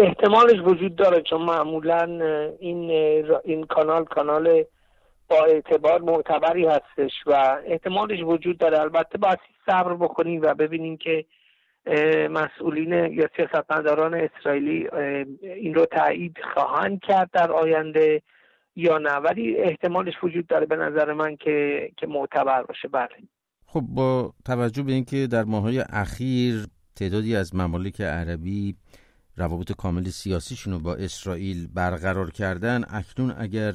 احتمالش وجود داره چون معمولا این این کانال کانال با اعتبار معتبری هستش و احتمالش وجود داره. البته باید صبر بکنیم و ببینیم که مسئولین یا سیاستمداران اسرائیلی این رو تایید خواهند کرد در آینده یا نه. ولی احتمالش وجود داره به نظر من که که معتبر باشه. بله. خب با توجه به اینکه در ماهای اخیر تعدادی از ممالک عربی روابط کامل سیاسیشون رو با اسرائیل برقرار کردن اکنون اگر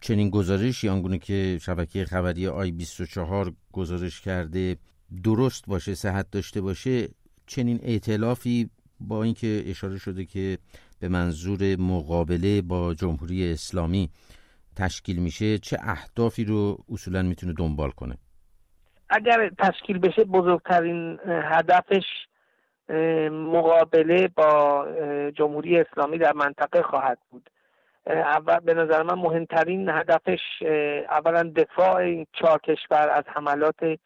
چنین گزارشی آنگونه که شبکه خبری آی 24 گزارش کرده درست باشه صحت داشته باشه چنین ائتلافی با اینکه اشاره شده که به منظور مقابله با جمهوری اسلامی تشکیل میشه چه اهدافی رو اصولا می‌تونه دنبال کنه؟ اگر تشکیل بشه بزرگترین هدفش مقابله با جمهوری اسلامی در منطقه خواهد بود. اول به نظر من مهمترین هدفش اولا دفاع این چهار کشور از حملات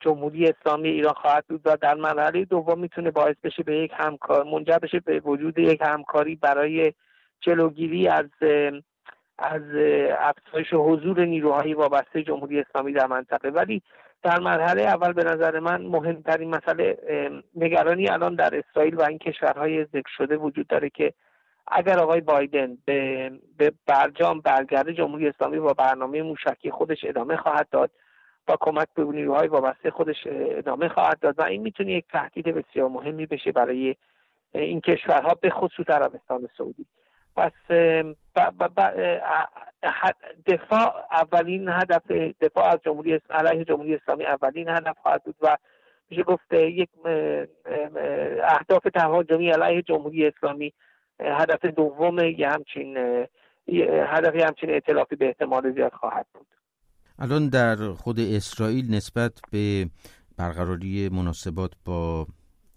جمهوری اسلامی ایران خواهد بود و در مرحله دوم می‌تونه باعث بشه به یک همکار منجر بشه به وجود یک همکاری برای جلوگیری از از افزایش حضور نیروهای وابسته جمهوری اسلامی در منطقه. ولی در مرحله اول به نظر من مهمترین مسئله نگرانی الان در اسرائیل و این کشورهای ذکر شده وجود داره که اگر آقای بایدن به, به برجام برگرده جمهوری اسلامی با برنامه موشکی خودش ادامه خواهد داد با کمک به نیروهای وابسته خودش ادامه خواهد داد و این می‌تونه یک تهدید بسیار مهمی بشه برای این کشورها به خصوص عربستان سعودی. پس دفاع اولین هدف دفاع از جمهوری علیه جمهوری اسلامی اولین هدف خواهد بود و میشه گفت یک اهداف تهاجمی علیه جمهوری اسلامی هدف دوم یه همچین هدف همچین اعتلافی به احتمال زیاد خواهد بود. الان در خود اسرائیل نسبت به برقراری مناسبات با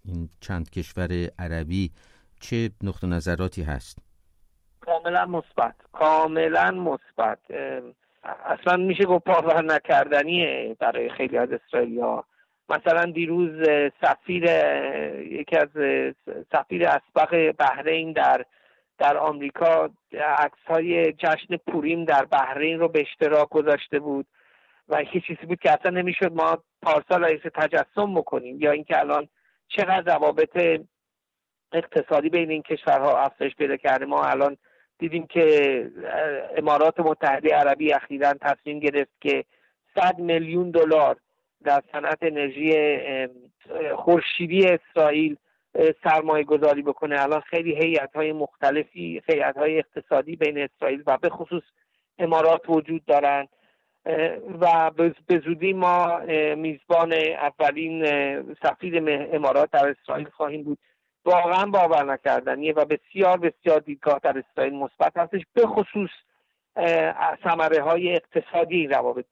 این چند کشور عربی چه نقطه نظراتی هست؟ کاملا مثبت کاملا مثبت. اصلا میشه گفت باور نکردنیه برای خیلی از اسرائیلی ها مثلا دیروز سفیر یکی از سفیر اسبق بحرین در در آمریکا عکس های جشن پوریم در بحرین رو به اشتراک گذاشته بود و یه چیزی بود که اصلا نمی‌شد ما پارسال رئیس تجسم بکنیم یا اینکه الان چقدر روابط اقتصادی بین این کشورها افزایش پیدا کرده. ما الان دیدیم که امارات متحده عربی اخیرا تصمیم گرفت که 100 میلیون دلار در صنعت انرژی خورشیدی اسرائیل سرمایه گذاری بکنه. الان خیلی هیئت های مختلفی هیئت های اقتصادی بین اسرائیل و به خصوص امارات وجود دارند و به زودی ما میزبان اولین سفیر امارات در اسرائیل خواهیم بود. واقعا باور نکردنیه و بسیار بسیار دیدگاه در اسرائیل مثبت هستش به خصوص ثمره های اقتصادی روابط